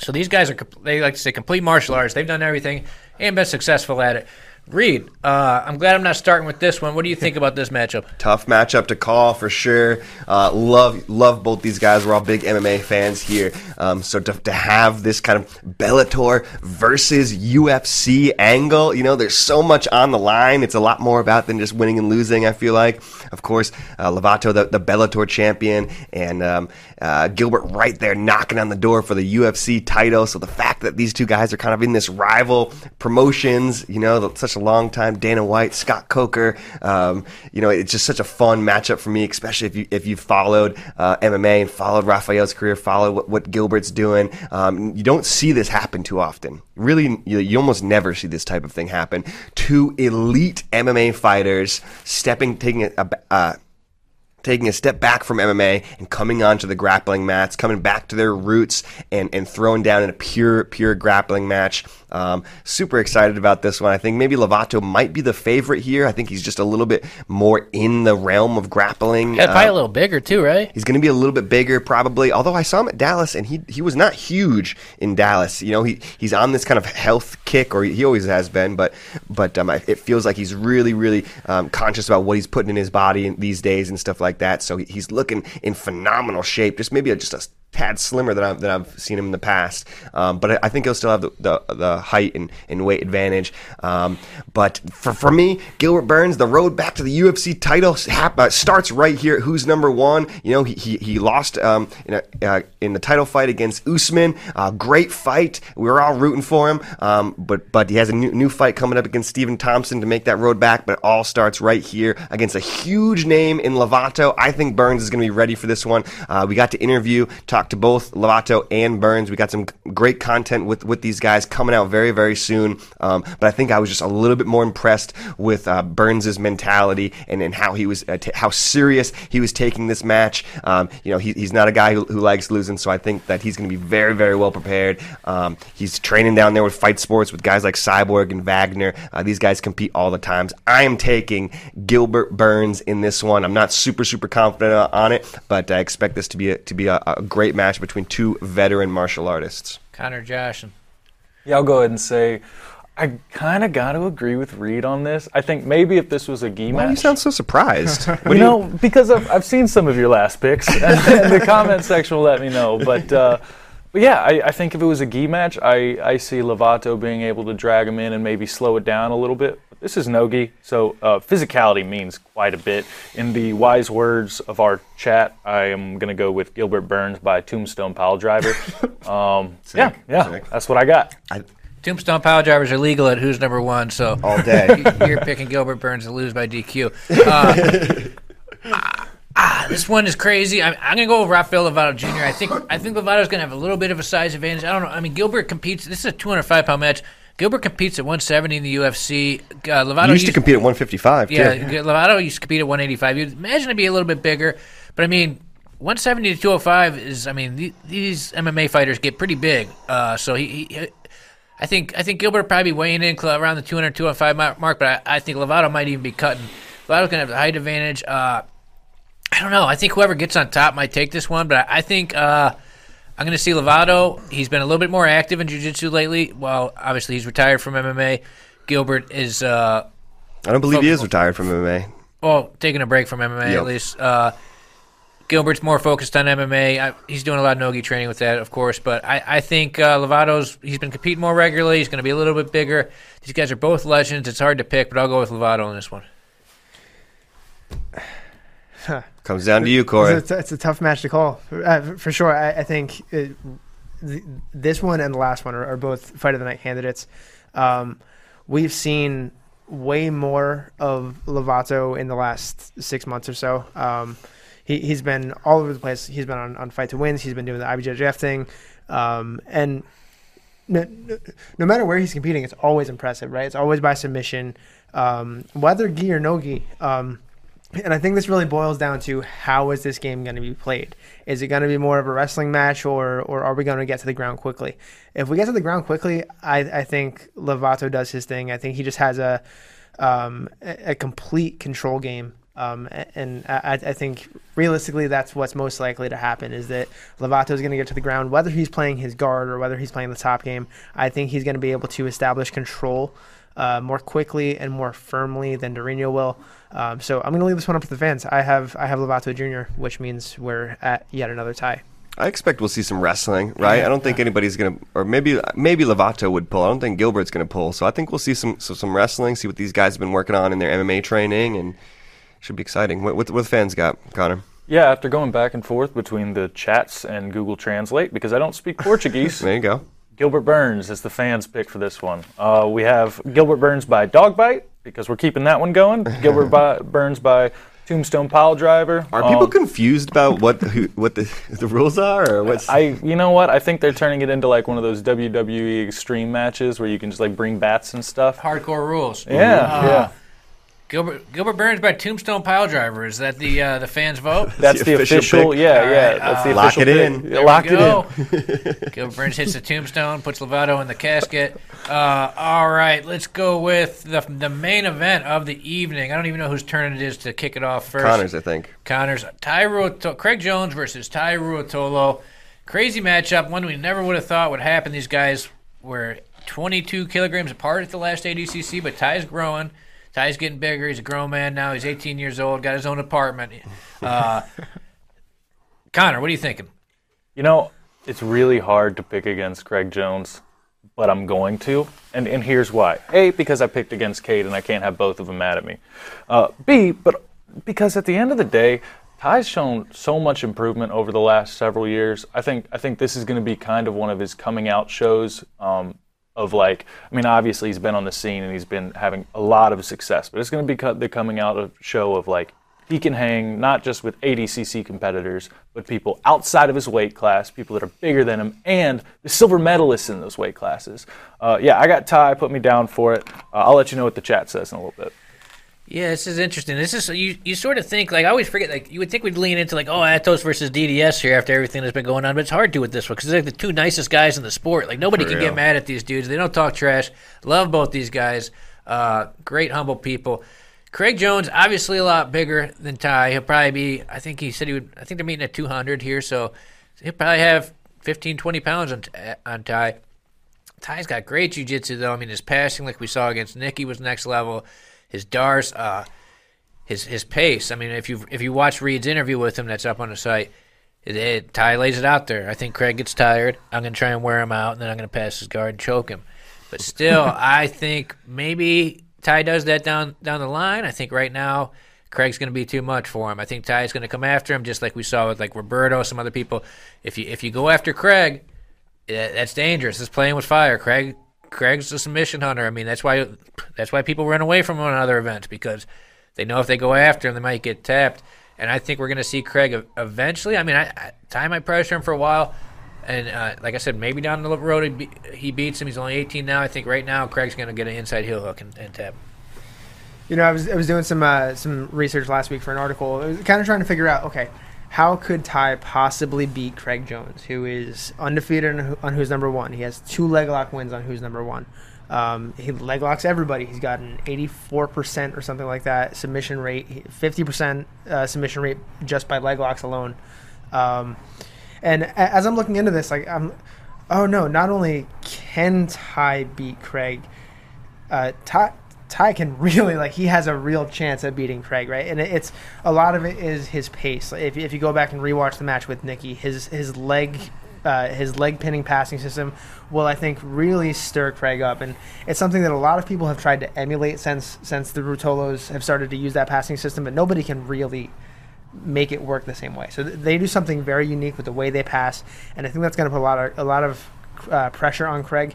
Speaker 1: So these guys are they like to say complete martial arts. They've done everything and been successful at it. Reed, uh, I'm glad I'm not starting with this one. What do you [laughs] think about this matchup?
Speaker 2: Tough matchup to call for sure. Uh, love love both these guys. We're all big MMA fans here. Um, so to, to have this kind of Bellator versus UFC angle, you know, there's so much on the line. It's a lot more about than just winning and losing. I feel like, of course, uh, Lovato, the, the Bellator champion, and um, uh, Gilbert right there knocking on the door for the UFC title. So the fact that these two guys are kind of in this rival promotions, you know, such a long time. Dana White, Scott Coker. Um, you know, it's just such a fun matchup for me, especially if you if you followed uh, MMA and followed Rafael's career, followed what, what Gilbert's doing. Um, you don't see this happen too often. Really, you, you almost never see this type of thing happen. Two elite MMA fighters stepping, taking a, a taking a step back from MMA and coming onto the grappling mats, coming back to their roots and, and throwing down in a pure, pure grappling match. Um, super excited about this one. I think maybe Lovato might be the favorite here. I think he's just a little bit more in the realm of grappling.
Speaker 5: Yeah, probably
Speaker 2: Uh,
Speaker 5: a little bigger too, right?
Speaker 2: He's going to be a little bit bigger, probably. Although I saw him at Dallas, and he he was not huge in Dallas. You know, he he's on this kind of health kick, or he always has been. But but um, it feels like he's really really um, conscious about what he's putting in his body these days and stuff like that. So he's looking in phenomenal shape. Just maybe just a tad slimmer than I've, than I've seen him in the past. Um, but I, think he'll still have the, the, the height and, and weight advantage. Um, but for, for me, Gilbert Burns, the road back to the UFC title hap- uh, starts right here. Who's number one? You know, he, he, he lost um, in, a, uh, in the title fight against Usman. Uh, great fight. We were all rooting for him. Um, but but he has a new, new fight coming up against Stephen Thompson to make that road back. But it all starts right here against a huge name in Lovato. I think Burns is going to be ready for this one. Uh, we got to interview, talk to both Lovato and Burns. We got some great content with, with these guys coming out very, very soon. Um, but I think I was just a little bit more impressed with uh, Burns' mentality and, and how he was, uh, t- how serious he was taking this match. Um, you know, he, he's not a guy who, who likes losing, so I think that he's going to be very, very well prepared. Um, he's training down there with Fight Sports with guys like Cyborg and Wagner. Uh, these guys compete all the times. I am taking Gilbert Burns in this one. I'm not super, super confident uh, on it, but I expect this to be a, to be a, a great match between two veteran martial artists.
Speaker 1: Connor Josh and
Speaker 4: Yeah, I'll go ahead and say I kind of got to agree with Reed on this. I think maybe if this was a gi match.
Speaker 2: Why do you sound so surprised? [laughs] What
Speaker 4: you know, because I've, I've seen some of your last picks, and the [laughs] comment section will let me know. But, uh, but yeah, I, I think if it was a gi match, I, I see Lovato being able to drag him in and maybe slow it down a little bit. But this is Nogi. so uh, physicality means quite a bit. In the wise words of our chat, I am going to go with Gilbert Burns by Tombstone Pile Driver. [laughs] Um, yeah, yeah,
Speaker 2: Sick.
Speaker 4: that's what I got.
Speaker 1: Tombstone power drivers are legal at who's number one, so
Speaker 2: All day. [laughs]
Speaker 1: you're picking Gilbert Burns to lose by DQ. Uh, ah, [laughs] ah, this one is crazy. I'm, I'm gonna go with Rafael Lovato Jr. I think I think Lovato's gonna have a little bit of a size advantage. I don't know. I mean, Gilbert competes. This is a 205 pound match. Gilbert competes at 170 in the UFC. Uh, Lovato
Speaker 2: You used to compete at 155,
Speaker 1: Yeah,
Speaker 2: too.
Speaker 1: Lovato used to compete at 185. You'd imagine it'd be a little bit bigger, but I mean, 170 to 205 is. I mean, the, these MMA fighters get pretty big. Uh, so he, he, I think, I think Gilbert probably be weighing in around the 200 205 mark, but I, I think Lovato might even be cutting. Lovato's gonna have the height advantage. Uh, I don't know. I think whoever gets on top might take this one, but I, I think. Uh, I'm going to see Lovato. He's been a little bit more active in jiu-jitsu lately. Well, obviously he's retired from MMA. Gilbert is uh,
Speaker 2: I don't believe he is retired from MMA.
Speaker 1: well, taking a break from MMA
Speaker 2: Yep.
Speaker 1: at least. Uh, Gilbert's more focused on MMA. I, he's doing a lot of nogi training with that, of course. But I, I think uh, Lovato's he's been competing more regularly. He's going to be a little bit bigger. These guys are both legends. It's hard to pick, but I'll go with Lovato on this one. [sighs]
Speaker 2: Comes down to you, Corey.
Speaker 3: It's a, it's a tough match to call uh, for sure. I, I think it, th- this one and the last one are, are both fight of the night candidates. Um, we've seen way more of Lovato in the last six months or so. Um, he, he's been all over the place. He's been on, on Fight to Wins. He's been doing the IBJJF thing, um, and no, no, no matter where he's competing, it's always impressive, right? It's always by submission, um, whether gi or no gi. Um, and I think this really boils down to how is this game going to be played? Is it going to be more of a wrestling match, or or are we going to get to the ground quickly? If we get to the ground quickly, I, I think Lovato does his thing. I think he just has a um, a complete control game. Um, and I, I think realistically, that's what's most likely to happen is that Lovato is going to get to the ground, whether he's playing his guard or whether he's playing the top game. I think he's going to be able to establish control uh, more quickly and more firmly than Durinho will. Um, so I'm going to leave this one up to the fans. I have I have Lovato Jr., which means we're at yet another tie.
Speaker 2: I expect we'll see some wrestling, right? I don't think anybody's gonna, or maybe maybe Lovato would pull. I don't think Gilbert's gonna pull. So I think we'll see some so some wrestling, see what these guys have been working on in their MMA training, and should be exciting. What what, what the fans got, Connor?
Speaker 4: Yeah, after going back and forth between the chats and Google Translate, because I don't speak Portuguese, [laughs]
Speaker 2: There you go.
Speaker 4: Gilbert Burns is the fans' pick for this one. Uh, we have Gilbert Burns by Dog Bite, because we're keeping that one going. [laughs] Gilbert by, Burns by Tombstone Pile Driver.
Speaker 2: Are people
Speaker 4: Um,
Speaker 2: confused about what the, who, what the [laughs] the rules are, or what's?
Speaker 4: I, you know what? I think they're turning it into like one of those WWE Extreme matches where you can just like bring bats and stuff.
Speaker 1: Hardcore rules.
Speaker 4: Yeah,
Speaker 1: Uh,
Speaker 4: yeah.
Speaker 1: Gilbert Gilbert Burns by Tombstone Pile Driver. Is that the uh, the fans vote? [laughs]
Speaker 4: That's the,
Speaker 2: the official
Speaker 4: official. yeah,
Speaker 1: All
Speaker 4: yeah.
Speaker 1: right,
Speaker 4: That's the
Speaker 1: uh,
Speaker 2: Lock
Speaker 4: official
Speaker 2: it in.
Speaker 4: Yeah,
Speaker 1: There
Speaker 4: lock
Speaker 1: we go.
Speaker 4: it in. [laughs] [laughs]
Speaker 1: Gilbert Burns hits the tombstone, puts Lovato in the casket. Uh, all right, let's go with the the main event of the evening. I don't even know whose turn it is to kick it off first.
Speaker 2: Connors, I think.
Speaker 1: Connors, Tye Ruotolo, Craig Jones versus Tye Ruotolo. Crazy matchup, one we never would have thought would happen. These guys were 22 kilograms apart at the last ADCC, but Tye's growing. Tye's getting bigger. He's a grown man now. He's 18 years old, got his own apartment. Uh, [laughs] Connor, what are you thinking?
Speaker 4: You know, it's really hard to pick against Craig Jones, but I'm going to. And, and here's why. A, because I picked against Kade and I can't have both of them mad at me. Uh, B, but because at the end of the day, Tye's shown so much improvement over the last several years. I think I think this is going to be kind of one of his coming out shows. Um, of like, I mean, obviously he's been on the scene and he's been having a lot of success, but it's going to be the coming out of show of like he can hang not just with ADCC competitors, but people outside of his weight class, people that are bigger than him, and the silver medalists in those weight classes. Uh, yeah, I got Tye. Put me down for it. Uh, I'll let you know what the chat says in a little bit.
Speaker 1: Yeah, this is interesting. This is you. You sort of think like I always forget. Like you would think we'd lean into like oh Atos versus DDS here after everything that's been going on, but it's hard to with this one because they're like the two nicest guys in the sport. Like nobody
Speaker 2: For
Speaker 1: can
Speaker 2: real.
Speaker 1: get mad at these dudes. They don't talk trash. Love both these guys. Uh, great humble people. Craig Jones obviously a lot bigger than Tye. He'll probably be. I think he said he would. I think they're meeting at 200 here, so he'll probably have 15, 20 pounds on on Tye. Tye's got great jiu-jitsu though. I mean, his passing, like we saw against Nicky, was next level. His darce, uh, his his pace. I mean, if you if you watch Reed's interview with him, that's up on the site. It, it, Tye lays it out there. I think Craig gets tired. I'm going to try and wear him out, and then I'm going to pass his guard and choke him. But still, [laughs] I think maybe Tye does that down down the line. I think right now Craig's going to be too much for him. I think Tye's going to come after him, just like we saw with like Roberto, some other people. If you if you go after Craig, that's dangerous. It's playing with fire. Craig Craig's a submission hunter. I mean, that's why that's why people run away from him on other events because they know if they go after him, they might get tapped. And I think we're going to see Craig eventually. I mean, I, I Tye might pressure him for a while, and uh, like I said, maybe down the road he, be, he beats him. He's only 18 now. I think right now Craig's going to get an inside heel hook and, and tap.
Speaker 3: You know, I was I was doing some uh, some research last week for an article. I was kind of trying to figure out, okay, how could Tye possibly beat Craig Jones, who is undefeated on, on who's number one? He has two leg lock wins on who's number one. Um, he leg locks everybody. He's got an 84% or something like that submission rate, 50% uh, submission rate just by leg locks alone. Um, and as I'm looking into this, like I'm, oh no, not only can Tye beat Craig, uh, Tye, Tye can really like he has a real chance at beating Craig, right? And it's a lot of it is his pace. Like, if, if you go back and rewatch the match with Nicky, his his leg. Uh, his leg pinning passing system will, I think, really stir Craig up, and it's something that a lot of people have tried to emulate since since the Ruotolos have started to use that passing system, but nobody can really make it work the same way. So th- they do something very unique with the way they pass, and I think that's going to put a lot of a lot of uh, pressure on Craig.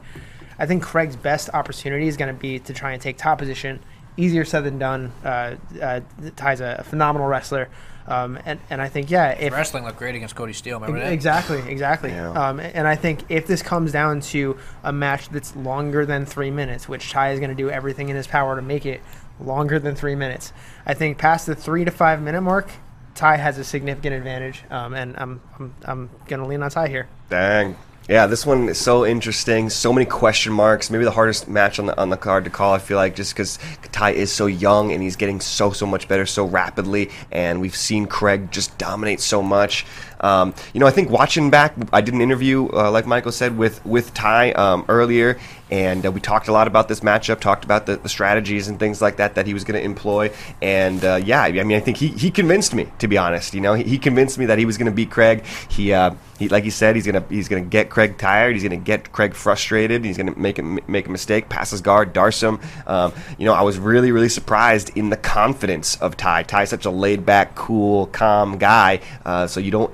Speaker 3: I think Craig's best opportunity is going to be to try and take top position. Easier said than done. Uh, uh, Tye's a phenomenal wrestler, um, and and I think yeah, if
Speaker 1: Wrestling looked great against Kody Steele. Remember that?
Speaker 3: Exactly, exactly.
Speaker 2: Yeah.
Speaker 3: Um, and I think if this comes down to a match that's longer than three minutes, which Tye is going to do everything in his power to make it longer than three minutes, I think past the three to five minute mark, Tye has a significant advantage. Um, and I'm I'm, I'm going to lean on Tye here.
Speaker 2: Dang. Yeah, this one is so interesting. So many question marks. Maybe the hardest match on the on the card to call. I feel like just because Tye is so young and he's getting so so much better so rapidly, and we've seen Craig just dominate so much. Um, you know, I think watching back, I did an interview, uh, like Michael said, with with Tye um, earlier, and uh, we talked a lot about this matchup, talked about the, the strategies and things like that that he was going to employ. And uh, yeah, I mean, I think he, he convinced me, to be honest. You know, he, he convinced me that he was going to beat Craig. He, uh, he like he said, he's gonna he's gonna get Craig tired. He's gonna get Craig frustrated. He's gonna make him make a mistake, pass his guard, darce him. Um, you know, I was really really surprised in the confidence of Tye. Tye's such a laid back, cool, calm guy. Uh, so you don't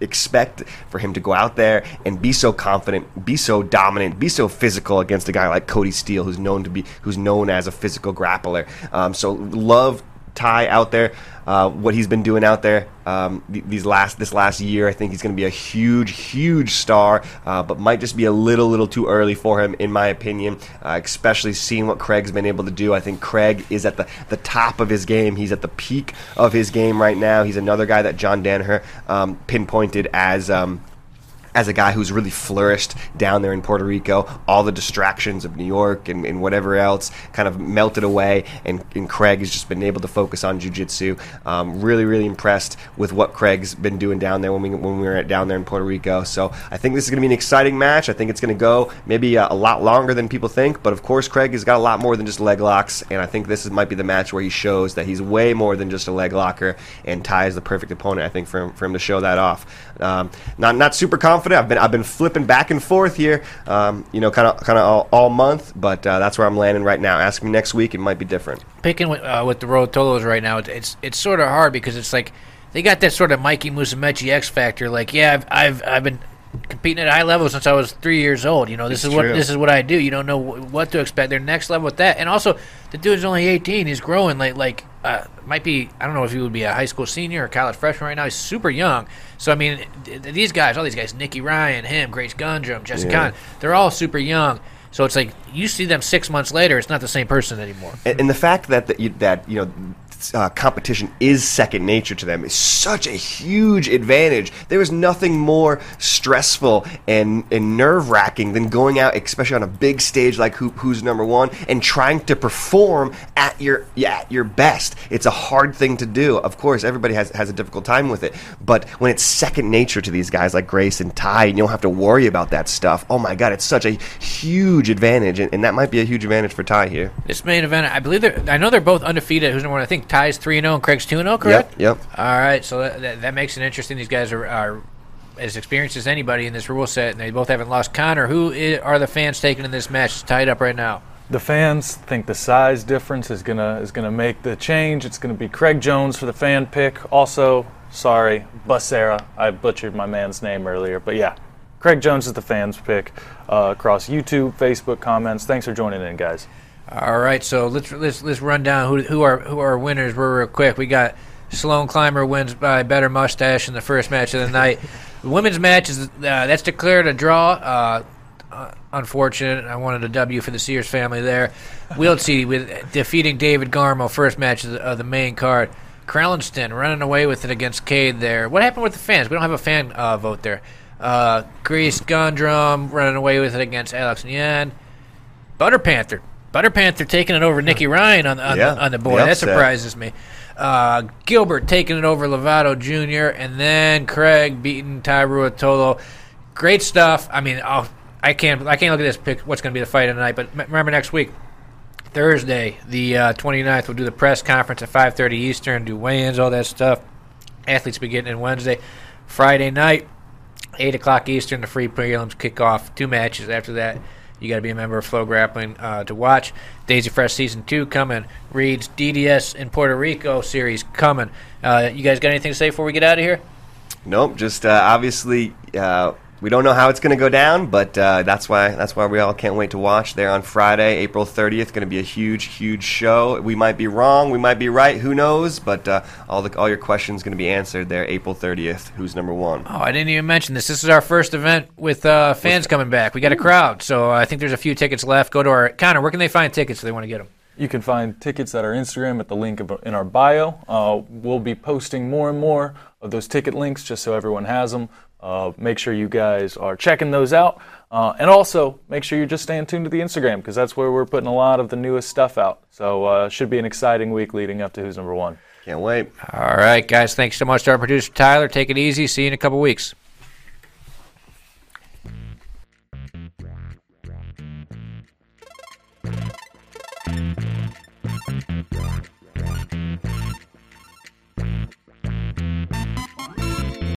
Speaker 2: expect for him to go out there and be so confident, be so dominant, be so physical against a guy like Kody Steele, who's known to be who's known as a physical grappler. Um, so love Tye out there, uh, what he's been doing out there um, these last this last year. I think he's going to be a huge, huge star, uh, but might just be a little, little too early for him, in my opinion. Uh, especially seeing what Craig's been able to do. I think Craig is at the the top of his game. He's at the peak of his game right now. He's another guy that John Danaher um, pinpointed as. Um, as a guy who's really flourished down there in Puerto Rico. All the distractions of New York and, and whatever else kind of melted away, and, and Craig has just been able to focus on jiu-jitsu. Um, really, really impressed with what Craig's been doing down there when we when we were down there in Puerto Rico. So I think this is going to be an exciting match. I think it's going to go maybe a, a, lot longer than people think, but of course Craig has got a lot more than just leg locks, and I think this is, might be the match where he shows that he's way more than just a leg locker, and Tye is the perfect opponent. I think for him, for him to show that off. Um, not not super confident confident. I've been I've been flipping back and forth here, um, you know, kind of kind of all, all, month. But uh, that's where I'm landing right now. Ask me next week; it might be different.
Speaker 1: Picking with, uh, with the Ruotolos right now, it's it's sort of hard because it's like they got that sort of Mikey Musumeci X factor. Like, yeah, I've I've, I've been competing at high level since I was three years old. You know, this
Speaker 2: it's
Speaker 1: is
Speaker 2: true.
Speaker 1: what this is what I do. You don't know what to expect. Their next level with that, and also the dude's only 18. He's growing like like uh, might be. I don't know if he would be a high school senior or college freshman right now. He's super young. So I mean, these guys, all these guys, Nicky Ryan, him, Grace Gundrum, Jesse yeah. They're all super young. So it's like you see them six months later, it's not the same person anymore.
Speaker 2: And, and the fact that that you, that you know uh, competition is second nature to them is such a huge advantage. There is nothing more stressful and, and nerve wracking than going out, especially on a big stage like Who, Who's Number One, and trying to perform at your yeah, at your best. It's a hard thing to do. Of course, everybody has, has a difficult time with it. But when it's second nature to these guys like Grace and Tye, and you don't have to worry about that stuff, oh my God, it's such a huge advantage. And, and that might be a huge advantage for Tye here.
Speaker 1: This main event, I believe, I know they're both undefeated. Who's number one? I think Tye's 3 0 and Craig's 2 0, correct?
Speaker 2: Yep, yep.
Speaker 1: All right, so that, that, that, makes it interesting. These guys are, are as experienced as anybody in this rule set, and they both haven't lost. Connor, who is, are the fans taking in this match? It's tied up right now.
Speaker 4: The fans think the size difference is gonna is gonna make the change. It's gonna be Craig Jones for the fan pick. Also, sorry, Bussera. I butchered my man's name earlier, but yeah, Craig Jones is the fans pick uh, across YouTube, Facebook comments. Thanks for joining in, guys.
Speaker 1: All right, so let's let's let's run down who who are who our winners were real quick. We got Sloan Clymer wins by better mustache in the first match of the night. Women's match is uh, that's declared a draw. Uh, uh, unfortunate. I wanted a W for the Sears family there. Wiltse with defeating David Garmo first match of the, of the main card. Crelinsten running away with it against Kade there. What happened with the fans? We don't have a fan uh, vote there. Uh, Grace Gundrum running away with it against Alex Nguyen. Butter Panther Butter Panther taking it over Nicky Ryan on, on, yeah, the, on the board. The that surprises me. Uh, Gilbert taking it over Lovato Jr. and then Craig beating Tye Ruotolo. Great stuff. I mean, I'll, I can't I can't look at this pick what's going to be the fight tonight. But remember next week, Thursday, the uh, 29th, we'll do the press conference at 5:30 Eastern, do weigh-ins, all that stuff. Athletes beginning in Wednesday, Friday night, 8 o'clock Eastern. The free prelims kick off. Two matches after that. You got to be a member of Flow Grappling uh, to watch. Daisy Fresh Season 2 coming. Reed's DDS in Puerto Rico series coming. Uh, you guys got anything to say before we get out of here?
Speaker 2: Nope. Just uh, obviously uh, we don't know how it's going to go down, but uh, that's why that's why we all can't wait to watch there on Friday, April 30th. Going to be a huge, huge show. We might be wrong, we might be right. Who knows? But uh, all the all your questions going to be answered there, April 30th. Who's number one?
Speaker 1: Oh, I didn't even mention this. This is our first event with uh, fans coming back. We got a crowd, so I think there's a few tickets left. Go to our Connor. Where can they find tickets if they want to get them?
Speaker 4: You can find tickets at our Instagram at the link in our bio. Uh, we'll be posting more and more of those ticket links just so everyone has them. Uh, make sure you guys are checking those out. Uh, and also, make sure you're just staying tuned to the Instagram because that's where we're putting a lot of the newest stuff out. So, uh, should be an exciting week leading up to Who's Number One.
Speaker 2: Can't wait.
Speaker 1: All right, guys. Thanks so much to our producer, Tyler. Take it easy. See you in a couple weeks.